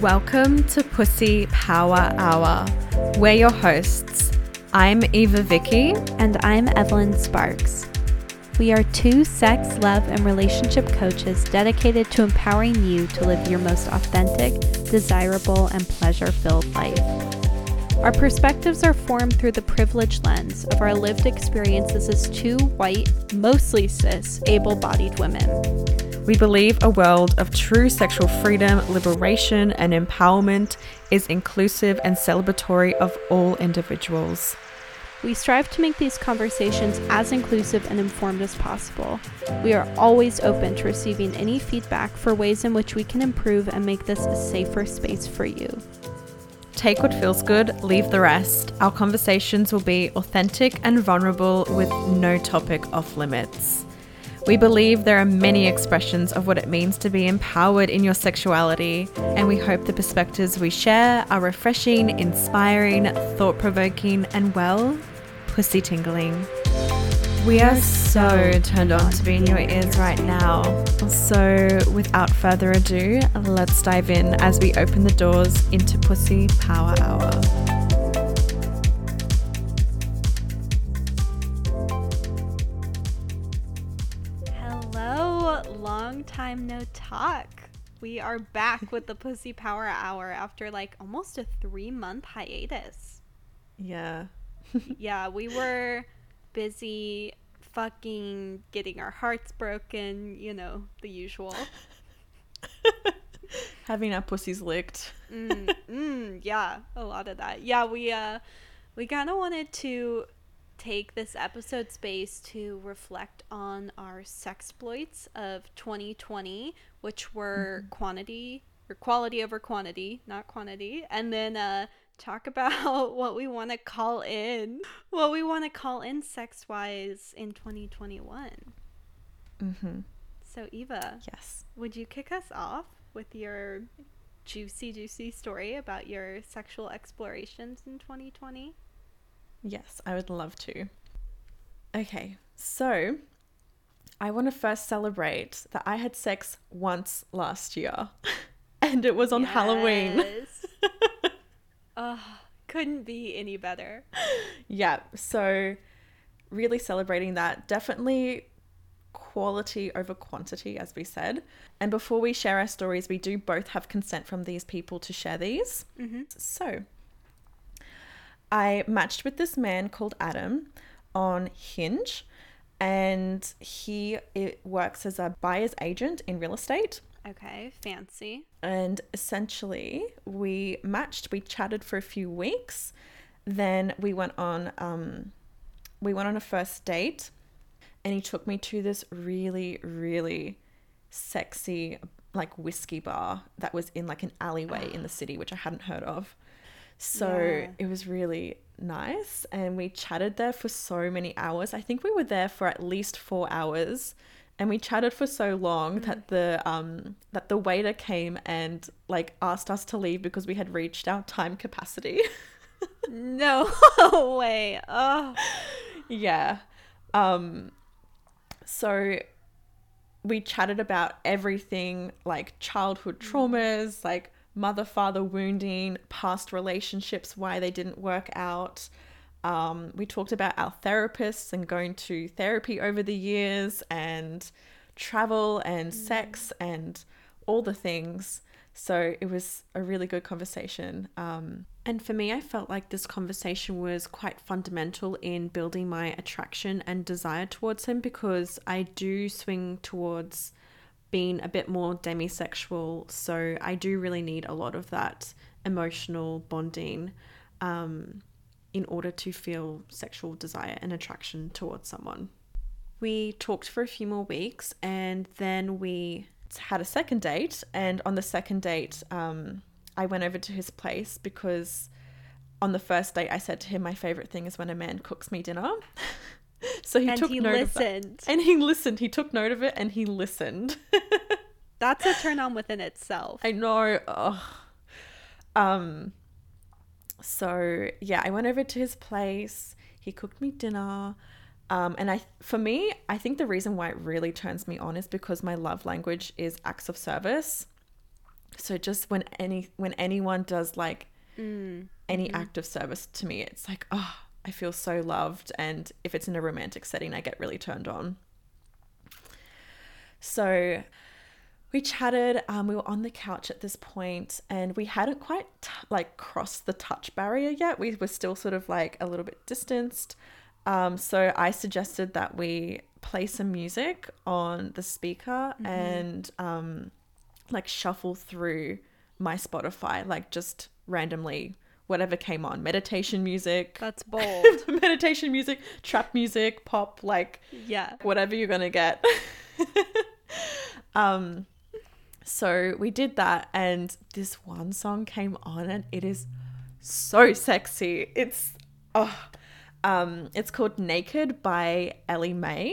Welcome to Pussy Power Hour. We're your hosts. I'm Eva Vicky. And I'm Evelyn Sparks. We are two sex, love, and relationship coaches dedicated to empowering you to live your most authentic, desirable, and pleasure filled life. Our perspectives are formed through the privileged lens of our lived experiences as two white, mostly cis, able bodied women. We believe a world of true sexual freedom, liberation, and empowerment is inclusive and celebratory of all individuals. We strive to make these conversations as inclusive and informed as possible. We are always open to receiving any feedback for ways in which we can improve and make this a safer space for you. Take what feels good, leave the rest. Our conversations will be authentic and vulnerable with no topic off limits. We believe there are many expressions of what it means to be empowered in your sexuality, and we hope the perspectives we share are refreshing, inspiring, thought provoking, and well, pussy tingling. We are so turned on to be in your ears right now. So, without further ado, let's dive in as we open the doors into Pussy Power Hour. Long time no talk. We are back with the Pussy Power Hour after like almost a three month hiatus. Yeah. yeah, we were busy fucking getting our hearts broken, you know, the usual. Having our pussies licked. mm, mm, yeah, a lot of that. Yeah, we uh we kind of wanted to take this episode space to reflect on our sexploits of 2020, which were mm-hmm. quantity or quality over quantity, not quantity, and then uh talk about what we want to call in, what we want to call in sex wise in 2021. Mm-hmm. So, Eva. Yes. Would you kick us off with your juicy, juicy story about your sexual explorations in 2020? Yes, I would love to. Okay, so I want to first celebrate that I had sex once last year, and it was on yes. Halloween. Oh, couldn't be any better. yeah. So, really celebrating that. Definitely quality over quantity, as we said. And before we share our stories, we do both have consent from these people to share these. Mm-hmm. So, I matched with this man called Adam on Hinge, and he works as a buyer's agent in real estate. Okay, fancy. And essentially, we matched. We chatted for a few weeks. Then we went on. Um, we went on a first date, and he took me to this really, really sexy, like whiskey bar that was in like an alleyway in the city, which I hadn't heard of. So yeah. it was really nice, and we chatted there for so many hours. I think we were there for at least four hours and we chatted for so long mm. that the um that the waiter came and like asked us to leave because we had reached our time capacity. no way. Oh. Yeah. Um so we chatted about everything like childhood mm. traumas, like mother father wounding, past relationships, why they didn't work out, um, we talked about our therapists and going to therapy over the years and travel and mm. sex and all the things. So it was a really good conversation. Um, and for me, I felt like this conversation was quite fundamental in building my attraction and desire towards him because I do swing towards being a bit more demisexual. So I do really need a lot of that emotional bonding. Um, in order to feel sexual desire and attraction towards someone. We talked for a few more weeks and then we had a second date. And on the second date, um, I went over to his place because on the first date, I said to him, My favorite thing is when a man cooks me dinner. so he and took he note listened. of that. And he listened. He took note of it and he listened. That's a turn on within itself. I know. Um, so yeah, I went over to his place. He cooked me dinner. Um, and I, for me, I think the reason why it really turns me on is because my love language is acts of service. So just when any when anyone does like Mm. any act of service to me, it's like, oh, I feel so loved. And if it's in a romantic setting, I get really turned on. So we chatted. Um, we were on the couch at this point, and we hadn't quite t- like crossed the touch barrier yet. We were still sort of like a little bit distanced. Um, so I suggested that we play some music on the speaker and um, like shuffle through my Spotify, like just randomly whatever came on. Meditation music. That's bold. meditation music trap music pop like yeah. whatever you're gonna get. Um so we did that and this one song came on and it is so sexy. It's oh um it's called naked by Ella Mai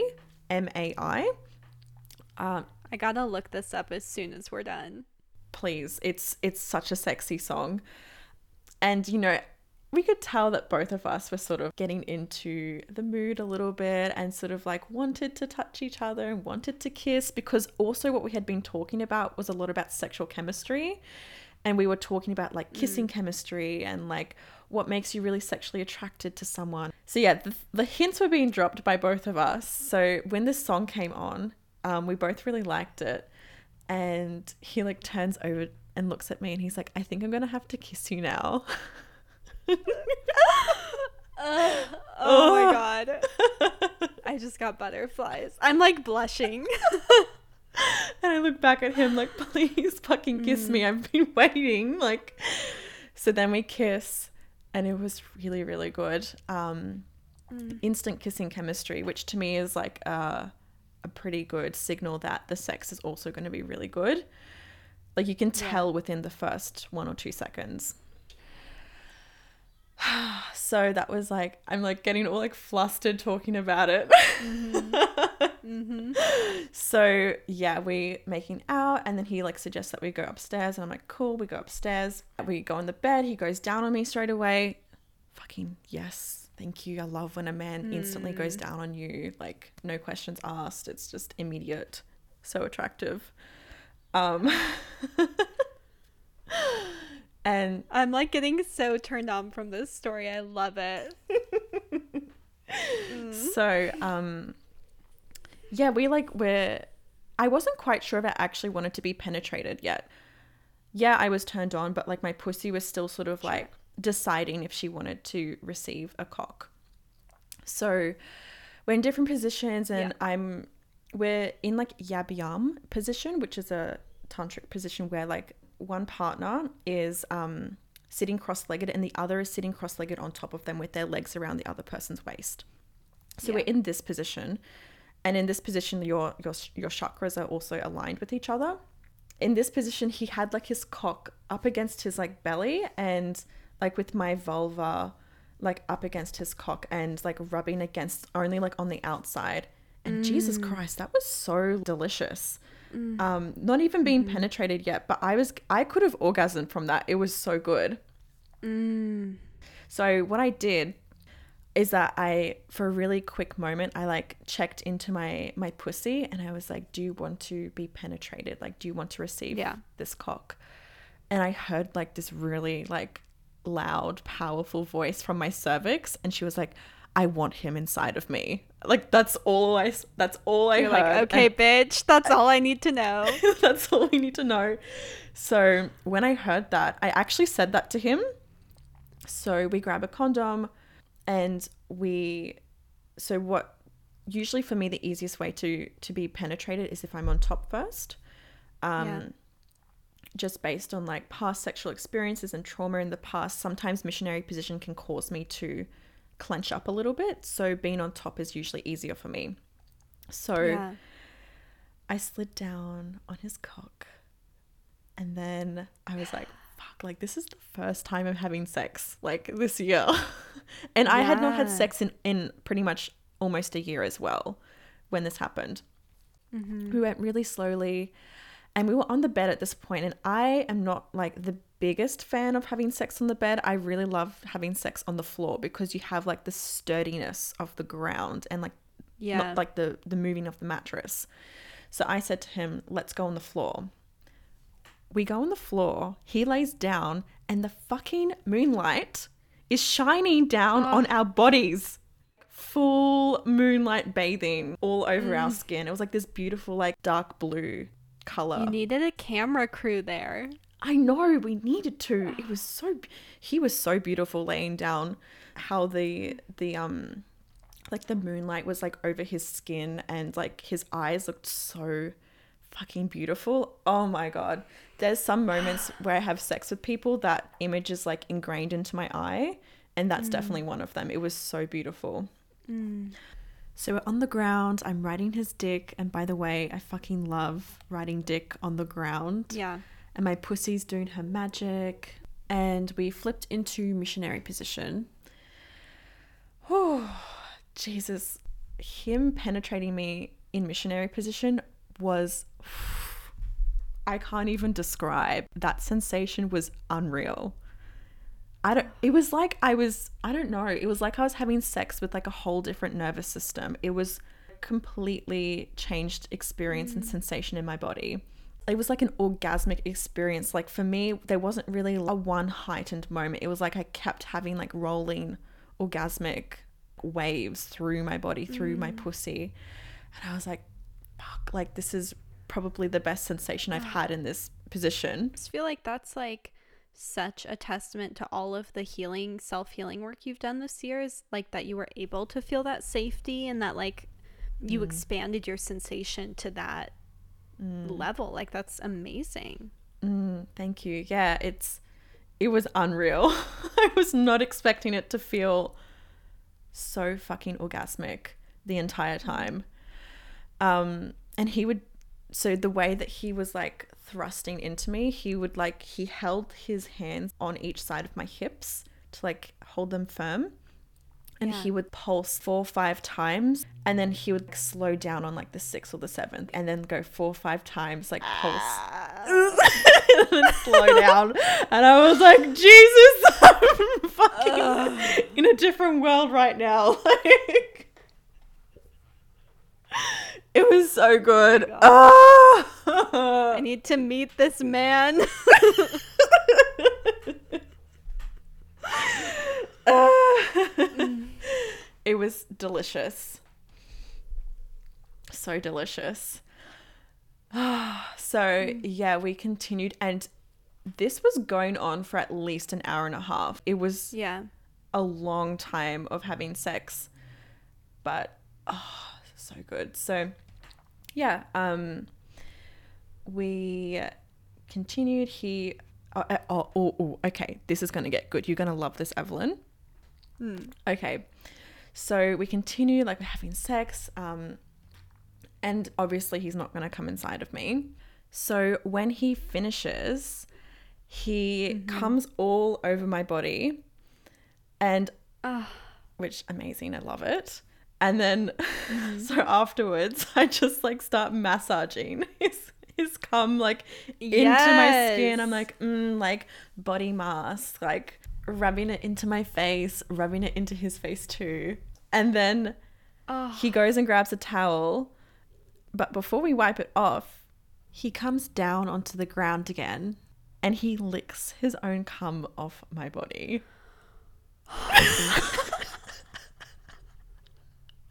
m-a-i um I gotta look this up as soon as we're done. please. It's it's such a sexy song and you know we could tell that both of us were sort of getting into the mood a little bit and sort of like wanted to touch each other and wanted to kiss because also what we had been talking about was a lot about sexual chemistry. And we were talking about like kissing chemistry and like what makes you really sexually attracted to someone. So yeah the, the hints were being dropped by both of us. So when this song came on um, we both really liked it. And he like turns over and looks at me and he's like i think i'm gonna have to kiss you now. Uh, oh my god. I just got butterflies. I'm like blushing. and i look back at him like please fucking kiss me. Mm. I've been waiting. Like so then we kiss and it was really really good. Um mm. instant kissing chemistry which to me is like a, a pretty good signal that the sex is also going to be really good like you can tell within the first one or two seconds. So that was like i'm like getting all like flustered talking about it. Mm-hmm. Mm-hmm. So yeah we making out and then he like suggests that we go upstairs and i'm like cool we go upstairs. We go on the bed he goes down on me straight away. Fucking yes thank you i love when a man instantly mm. goes down on you like no questions asked it's just immediate so attractive um and I'm like getting so turned on from this story. I love it. So, um, yeah, we like were. I wasn't quite sure if I actually wanted to be penetrated yet. Yeah, I was turned on, but like my pussy was still sort of like deciding if she wanted to receive a cock. So we're in different positions, and Yeah. I'm we're in like yab-yum position, which is a tantric position where like one partner is um sitting cross-legged and the other is sitting cross-legged on top of them with their legs around the other person's waist. So Yeah. we're in this position, and in this position, your your your chakras are also aligned with each other. In this position, he had like his cock up against his like belly, and like with my vulva, like up against his cock, and like rubbing against only like on the outside. And Jesus mm. Christ, that was so delicious. Mm. Um, not even being mm-hmm. penetrated yet, but I was I could have orgasmed from that. It was so good. Mm. So what I did is that I for a really quick moment I like checked into my my pussy and I was like, "Do you want to be penetrated? Like, do you want to receive Yeah. this cock?" And I heard like this really like loud, powerful voice from my cervix, and she was like, "I want him inside of me." Like that's all I. that's all I You're heard. like, okay, bitch, that's all I need to know. That's all we need to know. So when I heard that, I actually said that to him. So we grab a condom and we so what usually for me the easiest way to to be penetrated is if I'm on top first. Um Yeah. just based on like past sexual experiences and trauma in the past, sometimes missionary position can cause me to clench up a little bit. So being on top is usually easier for me. So Yeah. I slid down on his cock. And then I was like, fuck, like this is the first time I'm having sex like this year. and I had not had sex in, in pretty much almost a year as well when this happened. Mm-hmm. We went really slowly and we were on the bed at this point and I am not like the biggest fan of having sex on the bed. I really love having sex on the floor because you have like the sturdiness of the ground and like Yeah. not like the the moving of the mattress. So I said to him, "Let's go on the floor." We go on the floor, he lays down, and the fucking moonlight is shining down oh. on our bodies. Full moonlight bathing all over our mm. skin. It was like this beautiful, like dark blue color. You needed a camera crew there. I know we needed to. It was so he was so beautiful laying down how the the um like the moonlight was like over his skin and like his eyes looked so fucking beautiful. Oh my god. There's some moments where I have sex with people that image is like ingrained into my eye and that's definitely one of them. It was so beautiful. So we're on the ground. I'm riding his dick and by the way, I fucking love riding dick on the ground Yeah. and my pussy's doing her magic. And we flipped into missionary position. Oh, Jesus. Him penetrating me in missionary position was. I can't even describe. That sensation was unreal. I don't, it was like I was, I don't know, it was like I was having sex with like a whole different nervous system. It was completely changed experience and mm. sensation in my body it was like an orgasmic experience. Like for me, there wasn't really a one heightened moment. It was like I kept having like rolling orgasmic waves through my body, through my mm. pussy. And I was like, fuck, like this is probably the best sensation I've had in this position. I just feel like that's like such a testament to all of the healing, self healing work you've done this year is like that you were able to feel that safety and that like you expanded your sensation to that level. Like that's amazing. Mm, thank you. Yeah, it's it was unreal. I was not expecting it to feel so fucking orgasmic the entire time. Um and he would so the way that he was like thrusting into me, he would like he held his hands on each side of my hips to like hold them firm. And Yeah. he would pulse four or five times and then he would like, slow down on like the sixth or the seventh and then go four or five times like pulse and then slow down. And I was like, Jesus, I'm fucking in a different world right now. Like, it was so good. Ah! I need to meet this man. it was delicious. So delicious. so, yeah, we continued, and this was going on for at least an hour and a half. It was yeah. a long time of having sex, but oh, so good. So, yeah, um, we continued. He, oh, uh, oh, oh, oh, okay, this is gonna get good. You're gonna love this, Evelyn. Okay, so we continue like we're having sex, um, and obviously he's not gonna come inside of me. So when he finishes, he comes all over my body, and Ah. which amazing, I love it. And then so afterwards, I just like start massaging his his cum like into my skin. I'm like, mm, like body mask, like rubbing it into my face, rubbing it into his face too. And then Oh. he goes and grabs a towel, but before we wipe it off, he comes down onto the ground again and he licks his own cum off my body.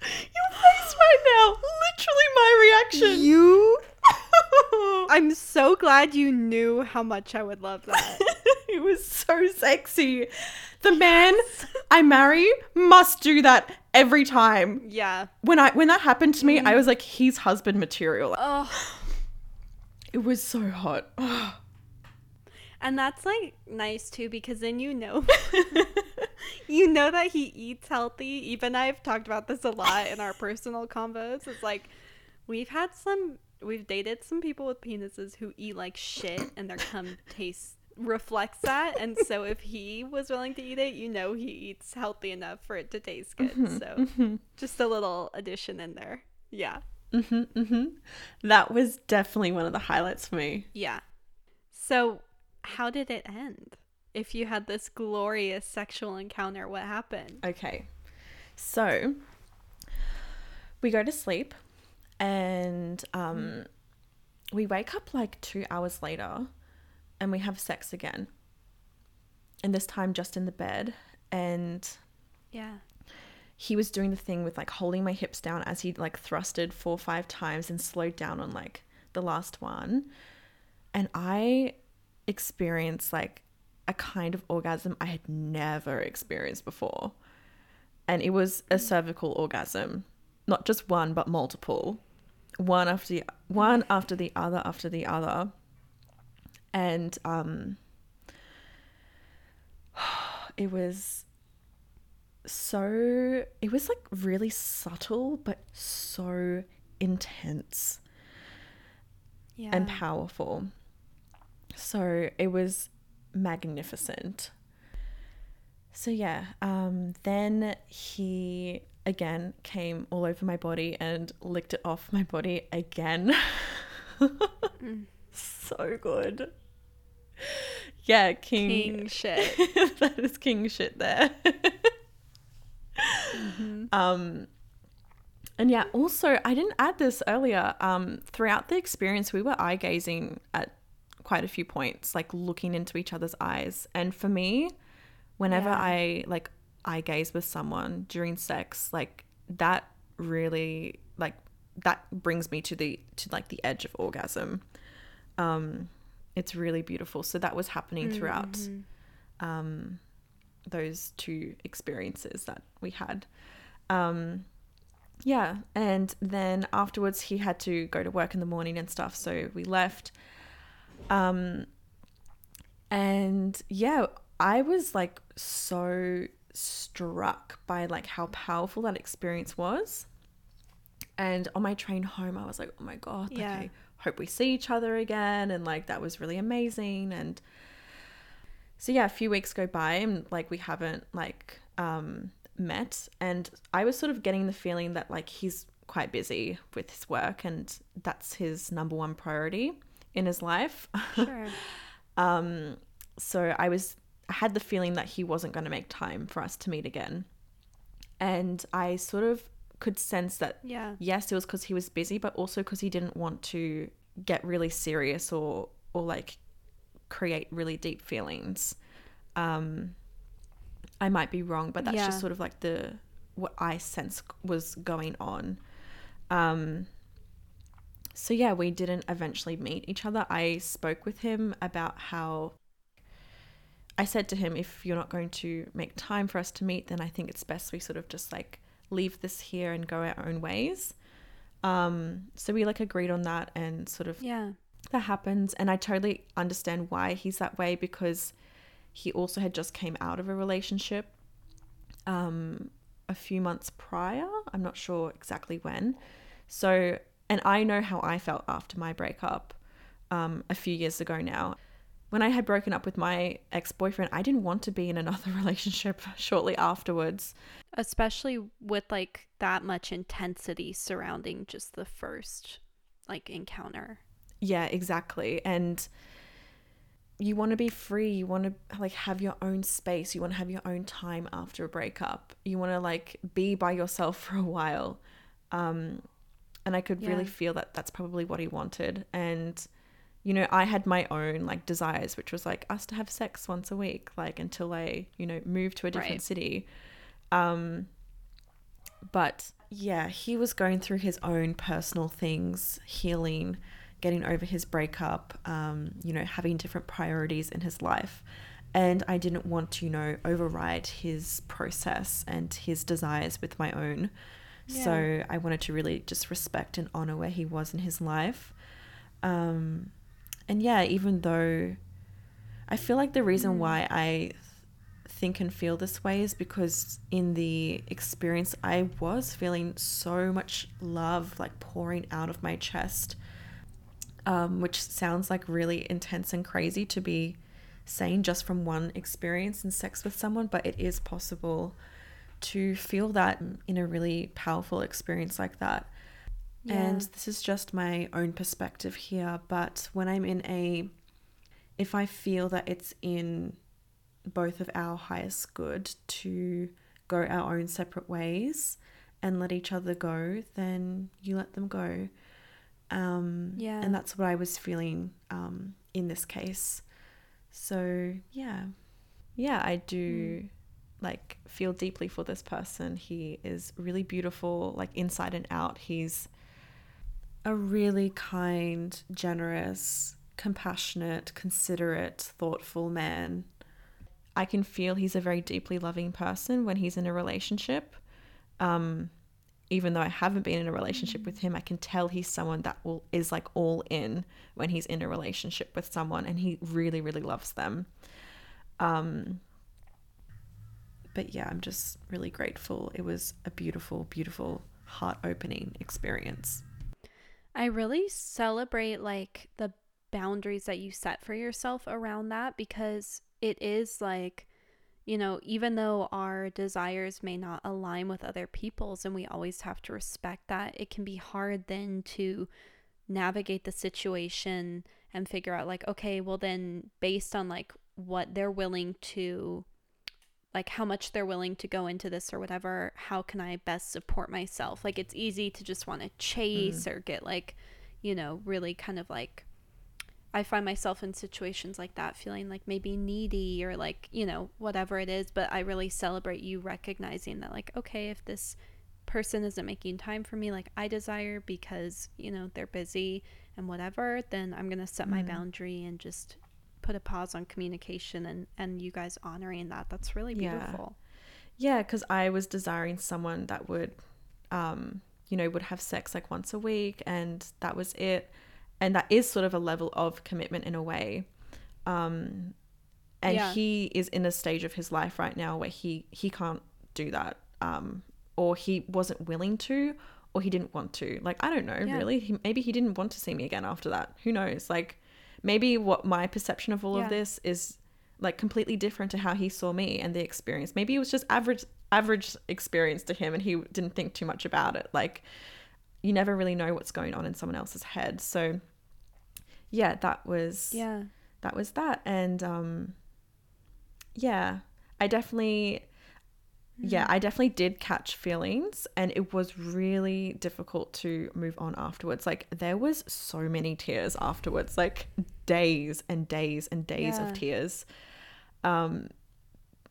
Your face right now, literally my reaction. You I'm so glad you knew how much I would love that. it was so sexy. The man I marry must do that every time. yeah. When I when that happened to me, I mm. was like, he's husband material. Oh. It was so hot. And that's like nice too because then you know you know that he eats healthy. Even I've talked about this a lot in our personal combos. It's like we've had some we've dated some people with penises who eat like shit and their cum tastes reflects that. And so if he was willing to eat it, you know he eats healthy enough for it to taste good. So just a little addition in there. Yeah. hmm hmm That was definitely one of the highlights for me. Yeah. So, how did it end? If you had this glorious sexual encounter, what happened? Okay. So we go to sleep and um we wake up like 2 hours later and we have sex again. And this time just in the bed. And Yeah. he was doing the thing with like holding my hips down as he like thrusted four or five times and slowed down on like the last one. And I experienced like a kind of orgasm I had never experienced before. And it was a cervical orgasm, not just one, but multiple. One after the one after the other after the other. And um it was so it was like really subtle but so intense Yeah. and powerful. So it was magnificent. So yeah, um, then he again came all over my body and licked it off my body again. So good. Yeah, king. King shit. that is king shit there. Um, and yeah, also I didn't add this earlier. Um, throughout the experience, we were eye gazing at quite a few points, like looking into each other's eyes. And for me, whenever Yeah. I like I gaze with someone during sex, like that really like that brings me to the to like the edge of orgasm. Um, it's really beautiful. So that was happening throughout um, those two experiences that we had. Um, yeah, and then afterwards he had to go to work in the morning and stuff, so we left. Um, and yeah, I was like so struck by like how powerful that experience was. And on my train home, I was like, oh my god, like, Yeah. I hope we see each other again, and like that was really amazing. And so yeah, a few weeks go by and like we haven't like um met and I was sort of getting the feeling that like he's quite busy with his work and that's his number one priority in his life. Sure. um so I was I had the feeling that he wasn't going to make time for us to meet again. And I sort of could sense that Yeah. yes, it was because he was busy, but also because he didn't want to get really serious or or like create really deep feelings. Um, I might be wrong, but that's Yeah. just sort of like the what I sense was going on. Um, so yeah, we didn't eventually meet each other. I spoke with him about how I said to him, if you're not going to make time for us to meet, then I think it's best we sort of just like leave this here and go our own ways. Um, so we like agreed on that and sort of Yeah. that happens and I totally understand why he's that way because he also had just came out of a relationship um a few months prior. I'm not sure exactly when. So and I know how I felt after my breakup um a few years ago now. When I had broken up with my ex-boyfriend, I didn't want to be in another relationship shortly afterwards. Especially with like that much intensity surrounding just the first like encounter. Yeah, exactly. And you want to be free. You want to like have your own space. You want to have your own time after a breakup. You want to like be by yourself for a while. Um and I could really feel that that's probably what he wanted. And you know, I had my own like desires, which was like us to have sex once a week, like until I, you know, moved to a different Right. city. Um but yeah, he was going through his own personal things, healing, getting over his breakup, um, you know, having different priorities in his life. And I didn't want to, you know, override his process and his desires with my own. So I wanted to really just respect and honor where he was in his life. Um, and yeah, even though I feel like the reason why I think and feel this way is because in the experience I was feeling so much love like pouring out of my chest um, which sounds like really intense and crazy to be saying just from one experience in sex with someone but it is possible to feel that in a really powerful experience like that and this is just my own perspective here but when i'm in a if i feel that it's in both of our highest good to go our own separate ways and let each other go, then you let them go. Um, Yeah. And that's what I was feeling um, in this case. So, yeah. Yeah, I do mm. Like feel deeply for this person. He is really beautiful, like inside and out. He's a really kind, generous, compassionate, considerate, thoughtful man. I can feel he's a very deeply loving person when he's in a relationship. Um, even though I haven't been in a relationship with him, I can tell he's someone that will is like all in when he's in a relationship with someone and he really, really loves them. Um but yeah, I'm just really grateful. It was a beautiful, beautiful, heart opening experience. I really celebrate like the boundaries that you set for yourself around that because it is like you know, even though our desires may not align with other people's and we always have to respect that, it can be hard then to navigate the situation and figure out, like, okay, well, then based on like what they're willing to, like, how much they're willing to go into this or whatever, how can I best support myself? Like, it's easy to just want to chase mm. or get like, you know, really kind of like I find myself in situations like that feeling like maybe needy or like, you know, whatever it is, but I really celebrate you recognizing that like okay, if this person isn't making time for me like I desire because, you know, they're busy and whatever, then I'm going to set mm. my boundary and just put a pause on communication and and you guys honoring that. That's really beautiful. Yeah, yeah cuz I was desiring someone that would um you know, would have sex like once a week and that was it and that is sort of a level of commitment in a way um and yeah. he is in a stage of his life right now where he he can't do that um or he wasn't willing to or he didn't want to like i don't know yeah. really he, maybe he didn't want to see me again after that who knows like maybe what my perception of all yeah. of this is like completely different to how he saw me and the experience maybe it was just average average experience to him and he didn't think too much about it like you never really know what's going on in someone else's head so yeah, that was yeah, that was that, and um, yeah, I definitely. Yeah, I definitely did catch feelings and it was really difficult to move on afterwards. Like there was so many tears afterwards, like days and days and days yeah. of tears. Um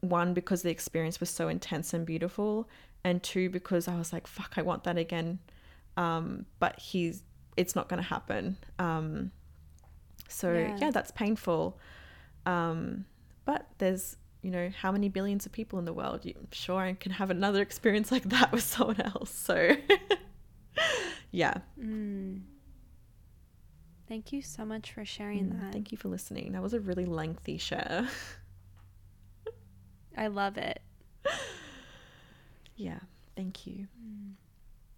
one because the experience was so intense and beautiful and two because I was like fuck I want that again. Um but he's it's not going to happen. Um so yeah, yeah that's painful. Um, but there's you know how many billions of people in the world. You, sure, I can have another experience like that with someone else. So yeah. Mm. Thank you so much for sharing mm, that. Thank you for listening. That was a really lengthy share. I love it. Yeah, thank you. Mm.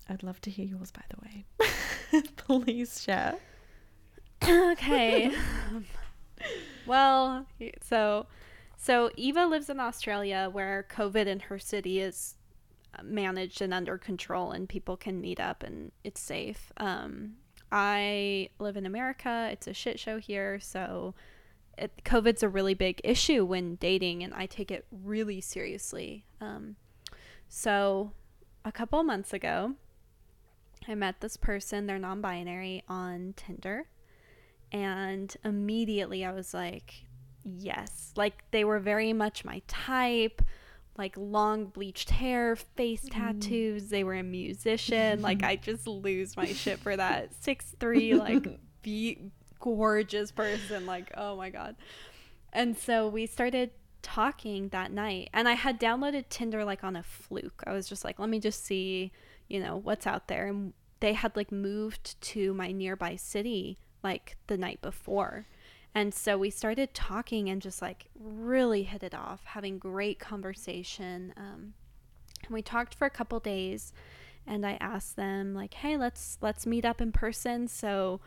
I'd love to hear yours, by the way. Please share. okay. well, so so Eva lives in Australia where COVID in her city is uh, managed and under control and people can meet up and it's safe. Um, I live in America. It's a shit show here, so it, COVID's a really big issue when dating, and I take it really seriously. Um, so, a couple months ago, I met this person. They're non-binary on Tinder, and immediately I was like, yes. Like they were very much my type. Like long bleached hair, face mm-hmm. tattoos. They were a musician. like I just lose my shit for that. Six three, like be gorgeous person. Like, oh my god. And so we started talking that night. And I had downloaded Tinder like on a fluke. I was just like, let me just see, you know, what's out there. And they had like moved to my nearby city like the night before. And so we started talking and just like really hit it off, having great conversation. Um, and we talked for a couple days and I asked them like, "Hey, let's let's meet up in person." So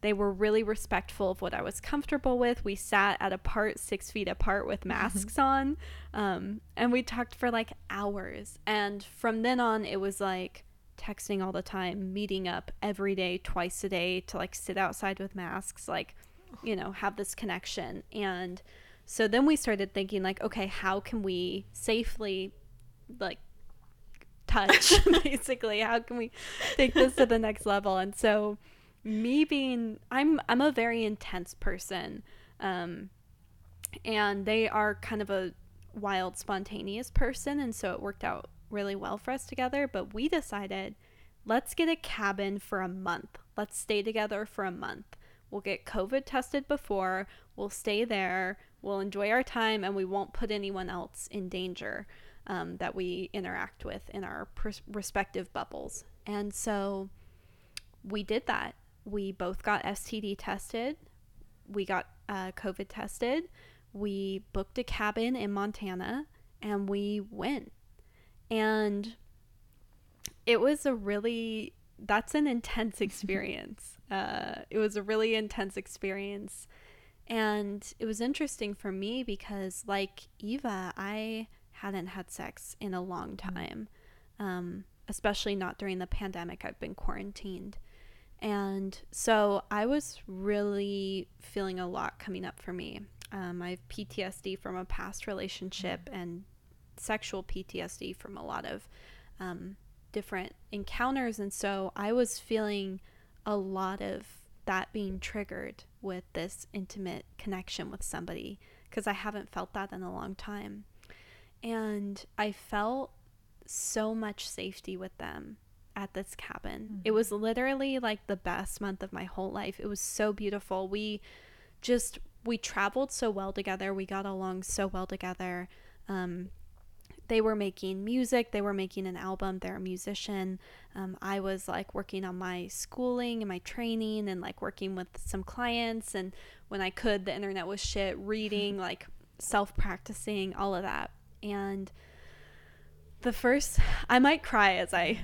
they were really respectful of what I was comfortable with. We sat at a part six feet apart with masks on, um, and we talked for like hours. And from then on, it was like texting all the time, meeting up every day, twice a day to like sit outside with masks, like, you know, have this connection. And so then we started thinking, like, okay, how can we safely, like, touch basically? How can we take this to the next level? And so, me being, I'm, I'm a very intense person. Um, and they are kind of a wild, spontaneous person, and so it worked out really well for us together. But we decided, let's get a cabin for a month. Let's stay together for a month. We'll get COVID tested before, we'll stay there, we'll enjoy our time, and we won't put anyone else in danger um, that we interact with in our pers- respective bubbles. And so we did that. We both got STD tested, we got uh, COVID tested, we booked a cabin in Montana, and we went. And it was a really that's an intense experience. uh, it was a really intense experience. And it was interesting for me because, like Eva, I hadn't had sex in a long mm. time, um, especially not during the pandemic. I've been quarantined. And so I was really feeling a lot coming up for me. Um, I have PTSD from a past relationship mm. and sexual PTSD from a lot of um, different encounters. And so I was feeling a lot of that being triggered with this intimate connection with somebody because I haven't felt that in a long time. And I felt so much safety with them at this cabin. Mm-hmm. It was literally like the best month of my whole life. It was so beautiful. We just we traveled so well together. We got along so well together. Um, they were making music, they were making an album, they're a musician. Um, I was like working on my schooling and my training and like working with some clients. And when I could, the internet was shit, reading, like self practicing, all of that. And the first, I might cry as I.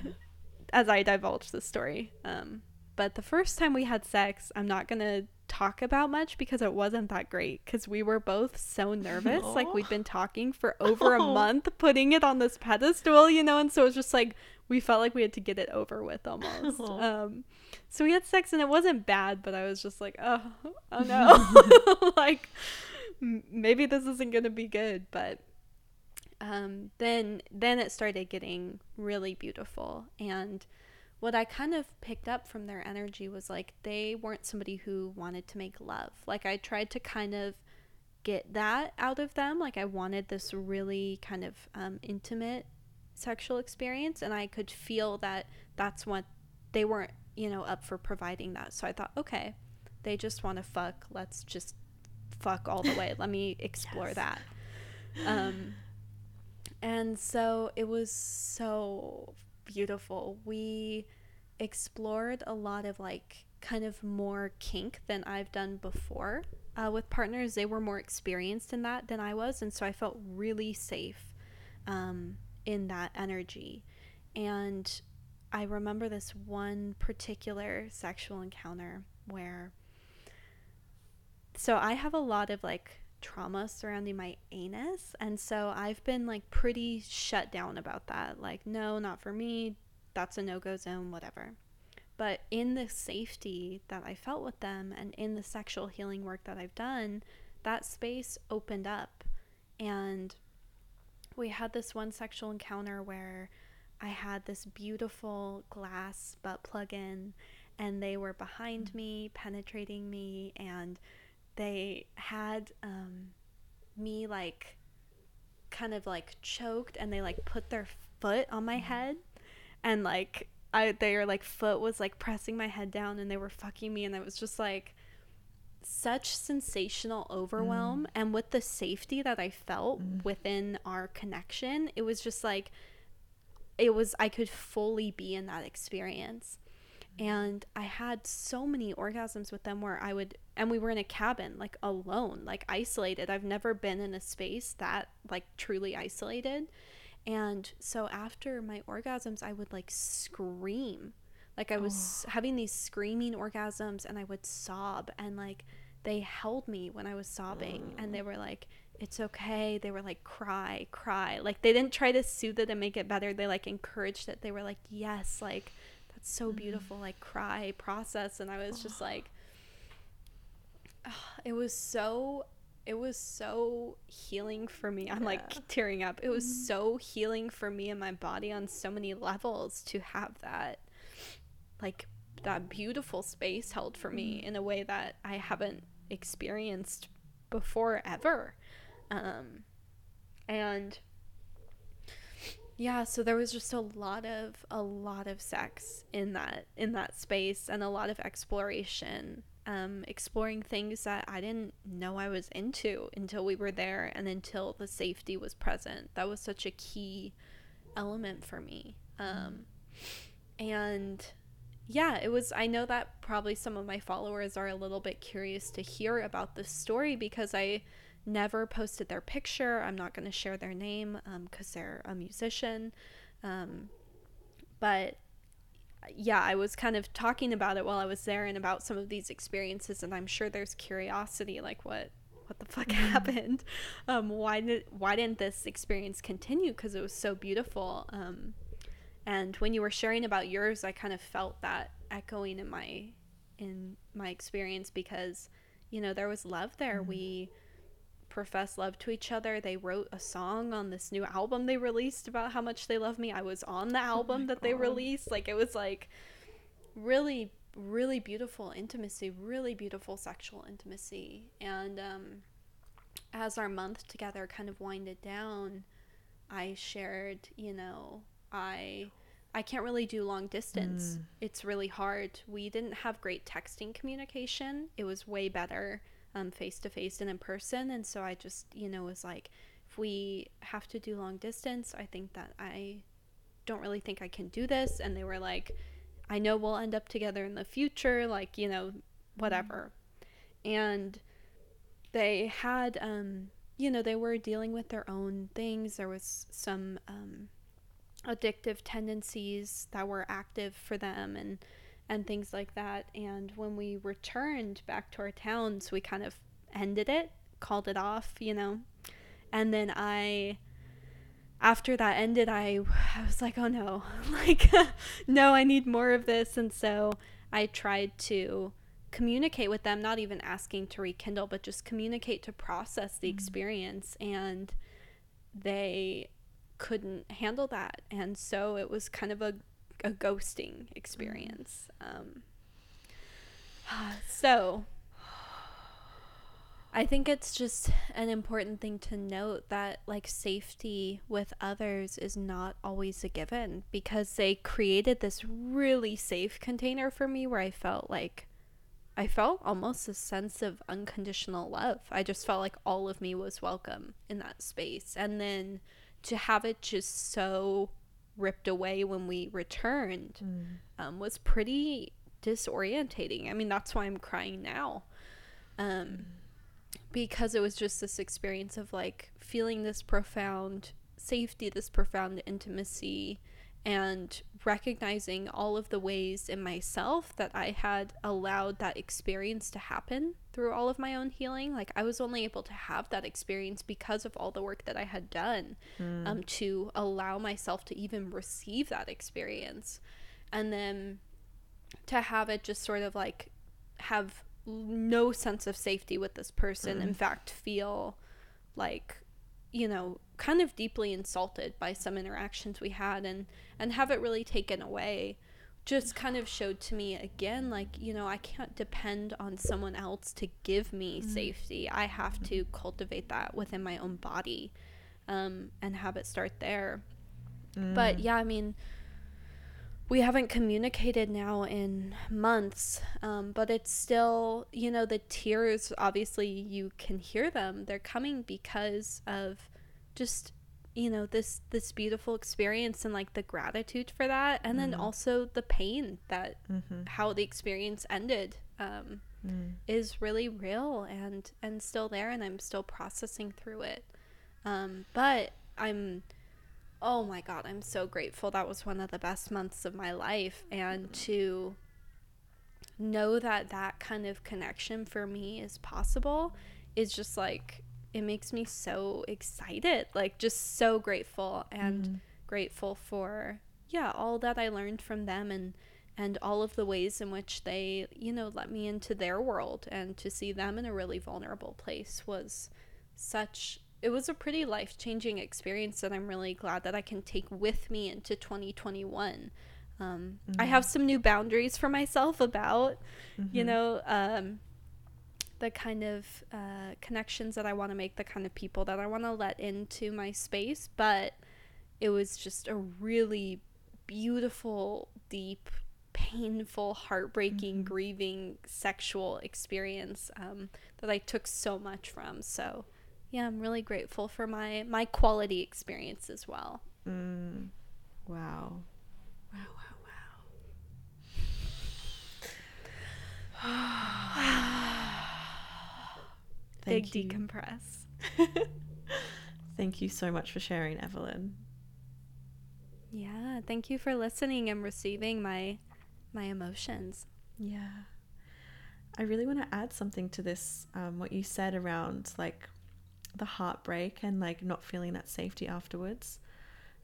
As I divulge this story, um, but the first time we had sex, I'm not gonna talk about much because it wasn't that great because we were both so nervous. Aww. Like we'd been talking for over a month, putting it on this pedestal, you know, and so it was just like we felt like we had to get it over with almost. Um, so we had sex and it wasn't bad, but I was just like, oh, oh no, like maybe this isn't gonna be good. But um, then then it started getting really beautiful and what I kind of picked up from their energy was like they weren't somebody who wanted to make love. Like I tried to kind of get that out of them. Like I wanted this really kind of um, intimate sexual experience, and I could feel that that's what they weren't, you know, up for providing that. So I thought, okay, they just want to fuck. Let's just fuck all the way. Let me explore yes. that. Um, and so it was so beautiful. We explored a lot of like kind of more kink than I've done before uh, with partners. They were more experienced in that than I was, and so I felt really safe um, in that energy. And I remember this one particular sexual encounter where. So I have a lot of like trauma surrounding my anus. And so I've been like pretty shut down about that. Like, no, not for me. That's a no go zone, whatever. But in the safety that I felt with them and in the sexual healing work that I've done, that space opened up. And we had this one sexual encounter where I had this beautiful glass butt plug in, and they were behind mm. me, penetrating me, and they had um, me like kind of like choked and they like put their foot on my head and like I their like foot was like pressing my head down and they were fucking me and it was just like such sensational overwhelm mm. and with the safety that I felt mm. within our connection it was just like it was I could fully be in that experience and I had so many orgasms with them where I would and we were in a cabin like alone like isolated. I've never been in a space that like truly isolated. And so after my orgasms I would like scream. Like I was oh. having these screaming orgasms and I would sob and like they held me when I was sobbing and they oh. were like it's okay. They were like cry cry. Like they didn't try to soothe it and make it better. They like encouraged it. They were like yes like so mm-hmm. beautiful like cry process and i was just like it was so it was so healing for me i'm yeah. like tearing up it was mm-hmm. so healing for me and my body on so many levels to have that like that beautiful space held for me mm-hmm. in a way that i haven't experienced before ever. Um, and yeah, so there was just a lot of a lot of sex in that in that space and a lot of exploration um, exploring things that I didn't know I was into until we were there and until the safety was present. That was such a key element for me. Um, and yeah, it was. I know that probably some of my followers are a little bit curious to hear about this story because I never posted their picture. I'm not going to share their name because um, they're a musician. Um, but yeah, I was kind of talking about it while I was there and about some of these experiences, and I'm sure there's curiosity, like what what the fuck mm-hmm. happened? Um, why did why didn't this experience continue? Because it was so beautiful. Um, and when you were sharing about yours, I kind of felt that echoing in my in my experience because you know there was love there. Mm-hmm. We profess love to each other. They wrote a song on this new album they released about how much they love me. I was on the oh album oh that God. they released. Like it was like really really beautiful intimacy, really beautiful sexual intimacy. And um as our month together kind of winded down, I shared, you know, I I can't really do long distance. Mm. It's really hard. We didn't have great texting communication. It was way better face to face and in person. And so I just, you know, was like, if we have to do long distance, I think that I don't really think I can do this. And they were like, I know we'll end up together in the future, like, you know, whatever. And they had, um, you know, they were dealing with their own things. There was some um, addictive tendencies that were active for them. And, and things like that. And when we returned back to our towns, we kind of ended it, called it off, you know. And then I after that ended, I I was like, "Oh no. like no, I need more of this." And so I tried to communicate with them, not even asking to rekindle, but just communicate to process the mm-hmm. experience and they couldn't handle that. And so it was kind of a a ghosting experience. Um, so I think it's just an important thing to note that like safety with others is not always a given because they created this really safe container for me where I felt like I felt almost a sense of unconditional love. I just felt like all of me was welcome in that space. And then to have it just so ripped away when we returned mm. um, was pretty disorientating. I mean, that's why I'm crying now. Um, mm. Because it was just this experience of like feeling this profound safety, this profound intimacy, and recognizing all of the ways in myself that I had allowed that experience to happen through all of my own healing. Like I was only able to have that experience because of all the work that I had done mm. um, to allow myself to even receive that experience. And then to have it just sort of like have no sense of safety with this person. Mm. In fact, feel like you know kind of deeply insulted by some interactions we had and and have it really taken away just kind of showed to me again like you know I can't depend on someone else to give me mm. safety I have to cultivate that within my own body um, and have it start there mm. but yeah I mean we haven't communicated now in months, um, but it's still, you know, the tears, obviously, you can hear them. They're coming because of just you know this this beautiful experience and like the gratitude for that and mm then mm-hmm. also the pain that mm-hmm. how the experience ended um, mm. is really real and and still there and i'm still processing through it um, but i'm oh my god i'm so grateful that was one of the best months of my life and to know that that kind of connection for me is possible is just like it makes me so excited like just so grateful and mm. grateful for yeah all that i learned from them and and all of the ways in which they you know let me into their world and to see them in a really vulnerable place was such it was a pretty life-changing experience that i'm really glad that i can take with me into 2021 um, mm. i have some new boundaries for myself about mm-hmm. you know um, the kind of uh, connections that I want to make, the kind of people that I want to let into my space. But it was just a really beautiful, deep, painful, heartbreaking, Mm-hmm. grieving sexual experience um, that I took so much from. So, yeah, I'm really grateful for my my quality experience as well. Mm. Wow. Wow, wow, wow. Big you. decompress. Thank you so much for sharing, Evelyn. Yeah, thank you for listening and receiving my my emotions. Yeah. I really want to add something to this, um, what you said around like the heartbreak and like not feeling that safety afterwards.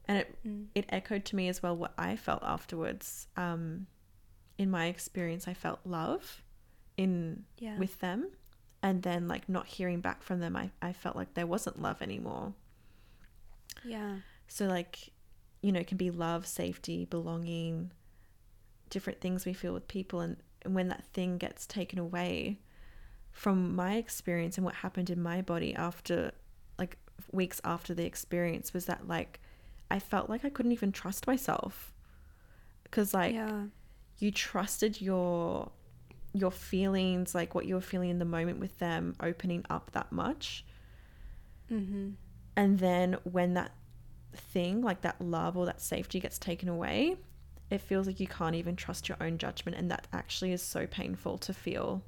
And it, Mm. it echoed to me as well what I felt afterwards. Um, in my experience, I felt love in Yeah. with them. And then like not hearing back from them, I, I felt like there wasn't love anymore. Yeah. So like, you know, it can be love, safety, belonging, different things we feel with people and, and when that thing gets taken away from my experience and what happened in my body after like weeks after the experience was that like I felt like I couldn't even trust myself because like yeah. you trusted your your feelings like what you were feeling in the moment with them opening up that much Mhm. and then when that thing, like that love or that safety gets taken away, it feels like you can't even trust your own judgment. And that actually is so painful to feel.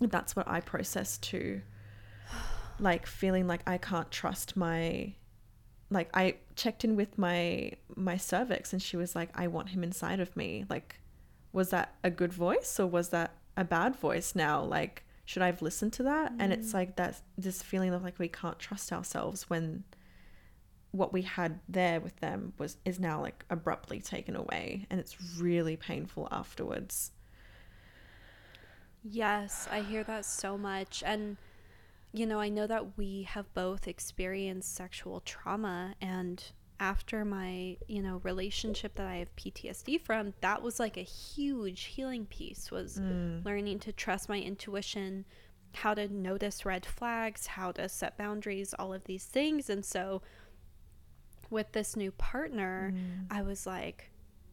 That's what I process too. Like feeling like I can't trust my like I checked in with my my cervix and she was like, I want him inside of me. Like, was that a good voice or was that a bad voice now? Like, should I have listened to that? And it's mm. like that this feeling of like we can't trust ourselves when what we had there with them was is now like abruptly taken away and it's really painful afterwards. Yes, I hear that so much. And, you know, I know that we have both experienced sexual trauma. And after my, you know, relationship that I have PTSD from, that was like a huge healing piece was mm. learning to trust my intuition, how to notice red flags, how to set boundaries, all of these things. And so with this new partner, mm. I was like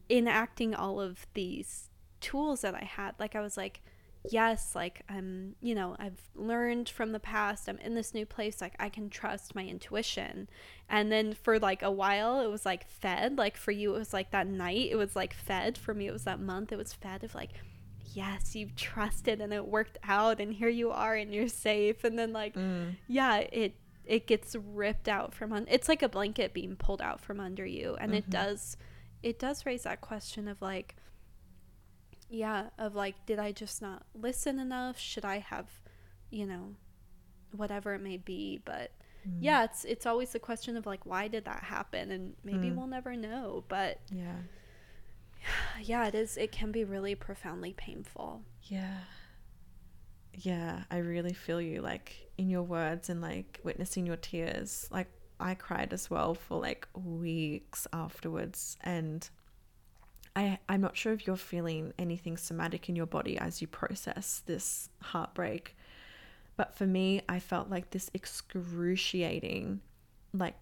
enacting all of these tools that I had. Like I was like, yes, like I'm, you know, I've learned from the past. I'm in this new place. Like I can trust my intuition. And then for like a while, it was like fed. Like for you, it was like that night. It was like fed. For me, it was that month. It was fed of like, yes, you've trusted and it worked out. And here you are and you're safe. And then like, mm. yeah, it it gets ripped out from un- it's like a blanket being pulled out from under you and it mm-hmm. does it does raise that question of like yeah of like did i just not listen enough should i have you know whatever it may be but yeah it's it's always the question of like why did that happen and maybe Mm. we'll never know but Yeah. yeah it is it can be really profoundly painful Yeah. Yeah, I really feel you like in your words and like witnessing your tears. Like I cried as well for like weeks afterwards and I I'm not sure if you're feeling anything somatic in your body as you process this heartbreak. But for me, I felt like this excruciating like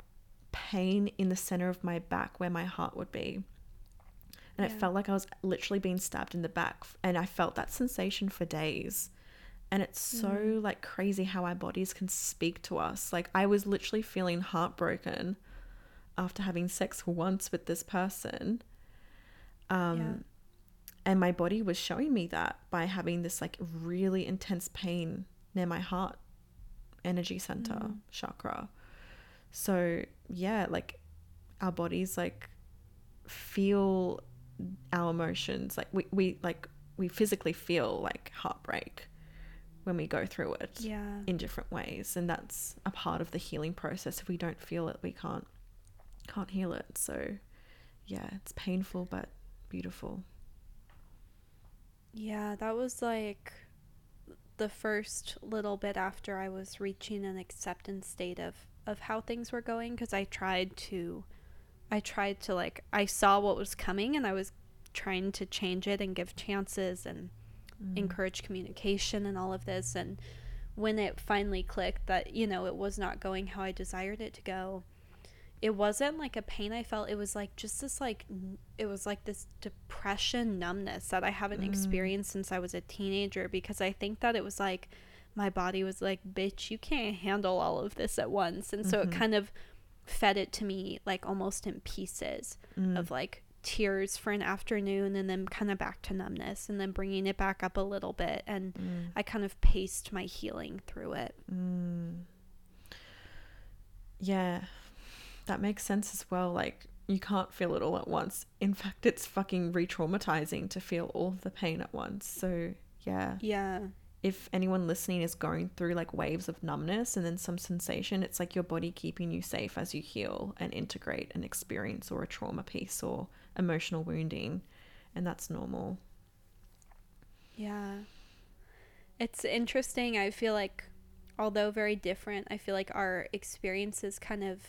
pain in the center of my back where my heart would be. And it felt like I was literally being stabbed in the back. And I felt that sensation for days. And it's so like crazy how our bodies can speak to us. Like I was literally feeling heartbroken after having sex once with this person. Um Yeah. and my body was showing me that by having this like really intense pain near my heart energy center chakra. So, yeah, like our bodies like feel our emotions. Like we, we like we physically feel like heartbreak when we go through it yeah in different ways and that's a part of the healing process if we don't feel it we can't can't heal it so yeah it's painful but beautiful. Yeah, that was like the first little bit after I was reaching an acceptance state of of how things were going because I tried to I tried to like I saw what was coming and I was trying to change it and give chances and mm. encourage communication and all of this. And when it finally clicked that, you know, it was not going how I desired it to go, it wasn't like a pain I felt. It was like just this, like, it was like this depression numbness that I haven't mm. experienced since I was a teenager because I think that it was like my body was like, bitch, you can't handle all of this at once. And so it mm-hmm. kind of fed it to me like almost in pieces mm. of like tears for an afternoon and then kind of back to numbness and then bringing it back up a little bit and mm. I kind of paced my healing through it. Yeah, that makes sense as well. Like, you can't feel it all at once. In fact, it's fucking re traumatizing to feel all of the pain at once. So, yeah. Yeah. If anyone listening is going through like waves of numbness and then some sensation, it's like your body keeping you safe as you heal and integrate an experience or a trauma piece or emotional wounding. And that's normal. Yeah. It's interesting. I feel like, although very different, I feel like our experiences kind of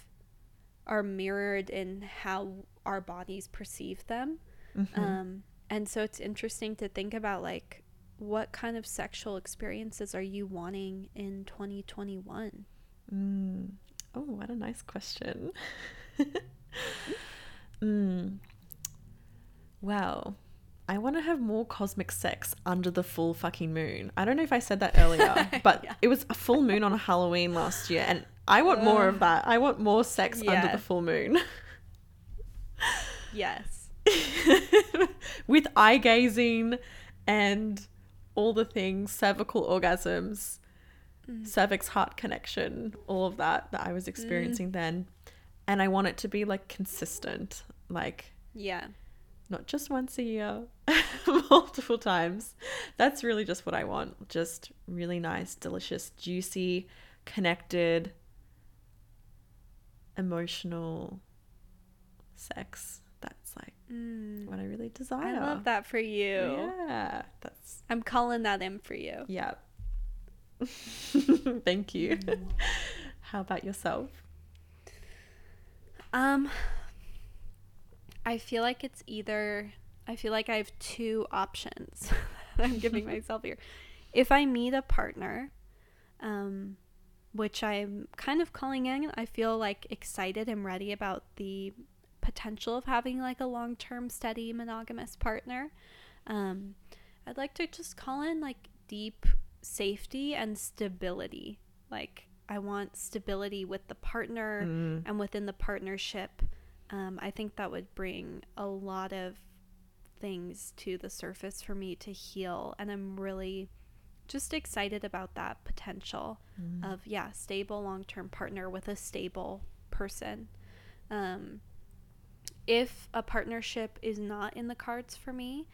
are mirrored in how our bodies perceive them. Um, and so it's interesting to think about, like, what kind of sexual experiences are you wanting in 2021? Mm. Oh, what a nice question. mm. Well, I want to have more cosmic sex under the full fucking moon. I don't know if I said that earlier, but Yeah. it was a full moon on Halloween last year, and I want more of that. I want more sex under the full moon. Yes. With eye gazing and all the things, cervical orgasms, mm. cervix heart connection, all of that that I was mm. experiencing then. And I want it to be like consistent, like Yeah. Not just once a year, multiple times. That's really just what I want. Just really nice, delicious, juicy, connected, emotional sex. That's like Mm. what I really desire. I love that for you. Yeah, that's I'm calling that in for you. yeah. Thank you. How about yourself? Um, I feel like it's either. I feel like I have two options that I'm giving myself here. If I meet a partner, um, which I'm kind of calling in, I feel like excited and ready about the potential of having like a long term, steady, monogamous partner. Um, I'd like to just call in like deep safety and stability. Like, I want stability with the partner and within the partnership. Um, I think that would bring a lot of things to the surface for me to heal. And I'm really just excited about that potential of, yeah, stable long term partner with a stable person. Um, if a partnership is not in the cards for me,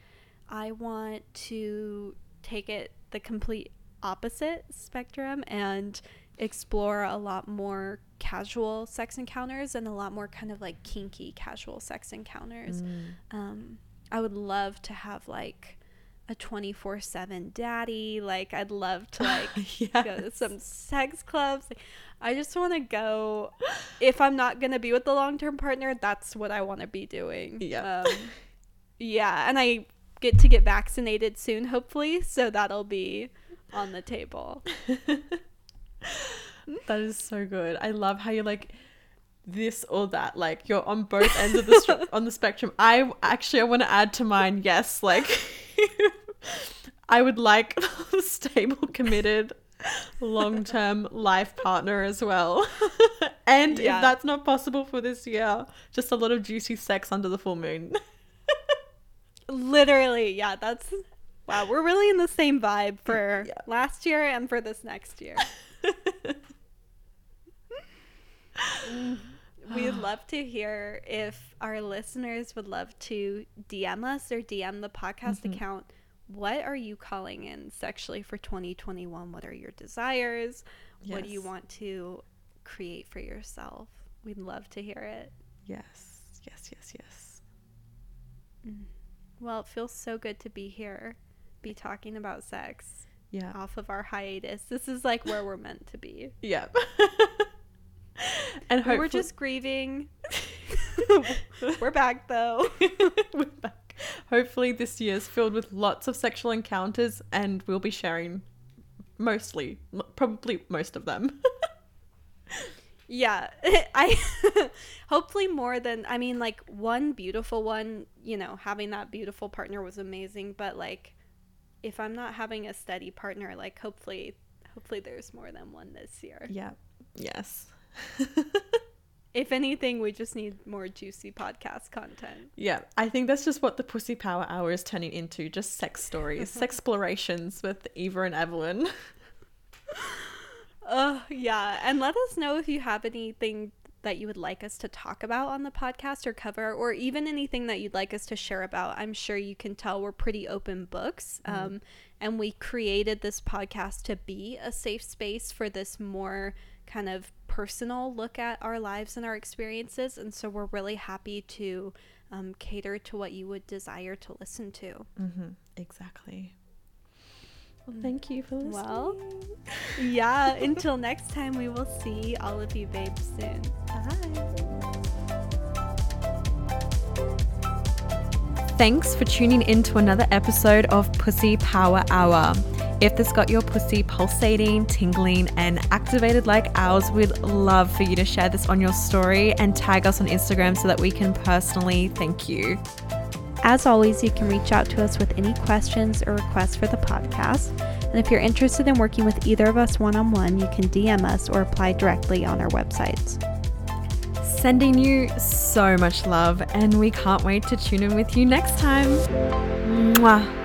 I want to take it the complete opposite spectrum and explore a lot more casual sex encounters and a lot more kind of like kinky casual sex encounters. Um, I would love to have like a 24 7 daddy. Like, I'd love to like go to some sex clubs. Like, I just want to go. If I'm not going to be with the long term partner, that's what I want to be doing. Yeah. Um, yeah. And I get to get vaccinated soon, hopefully. So that'll be on the table. That is so good. I love how you're like this or that. Like you're on both ends of the str- on the spectrum. I actually I want to add to mine. Yes, like I would like a stable, committed, long-term life partner as well. and Yeah. if that's not possible for this year, just a lot of juicy sex under the full moon. Literally. Yeah. That's. Wow. We're really in the same vibe for Yeah. last year and for this next year. We'd love to hear if our listeners would love to DM us or DM the podcast mm-hmm. account. What are you calling in sexually for 2021? What are your desires? What do you want to create for yourself? We'd love to hear it. yes, yes, yes, yes. Mm. Well, it feels so good to be here, be talking about sex Yeah. off of our hiatus. This is like where we're meant to be. Yeah. and We were hopefully- just grieving. we're back though. We're back. Hopefully, this year is filled with lots of sexual encounters, and we'll be sharing mostly, probably most of them. Yeah, I hopefully more than I mean like one beautiful one, you know, having that beautiful partner was amazing, but like if I'm not having a steady partner, like hopefully hopefully there's more than one this year. yeah. Yes. If anything, we just need more juicy podcast content. Yeah, I think that's just what the Pussy Power Hour is turning into just sex stories, sex explorations with Eva and Evelyn. Uh, yeah, and let us know if you have anything that you would like us to talk about on the podcast or cover, or even anything that you'd like us to share about. I'm sure you can tell we're pretty open books. Um, and we created this podcast to be a safe space for this more kind of personal look at our lives and our experiences. And so we're really happy to um, cater to what you would desire to listen to. Mm-hmm. Exactly. Well, thank you for listening. Well, yeah, until next time, we will see all of you babes soon. Bye. Thanks for tuning in to another episode of Pussy Power Hour. If this got your pussy pulsating, tingling, and activated like ours, we'd love for you to share this on your story and tag us on Instagram so that we can personally thank you. As always, you can reach out to us with any questions or requests for the podcast. And if you're interested in working with either of us one on one, you can DM us or apply directly on our websites. Sending you so much love, and we can't wait to tune in with you next time. Mwah.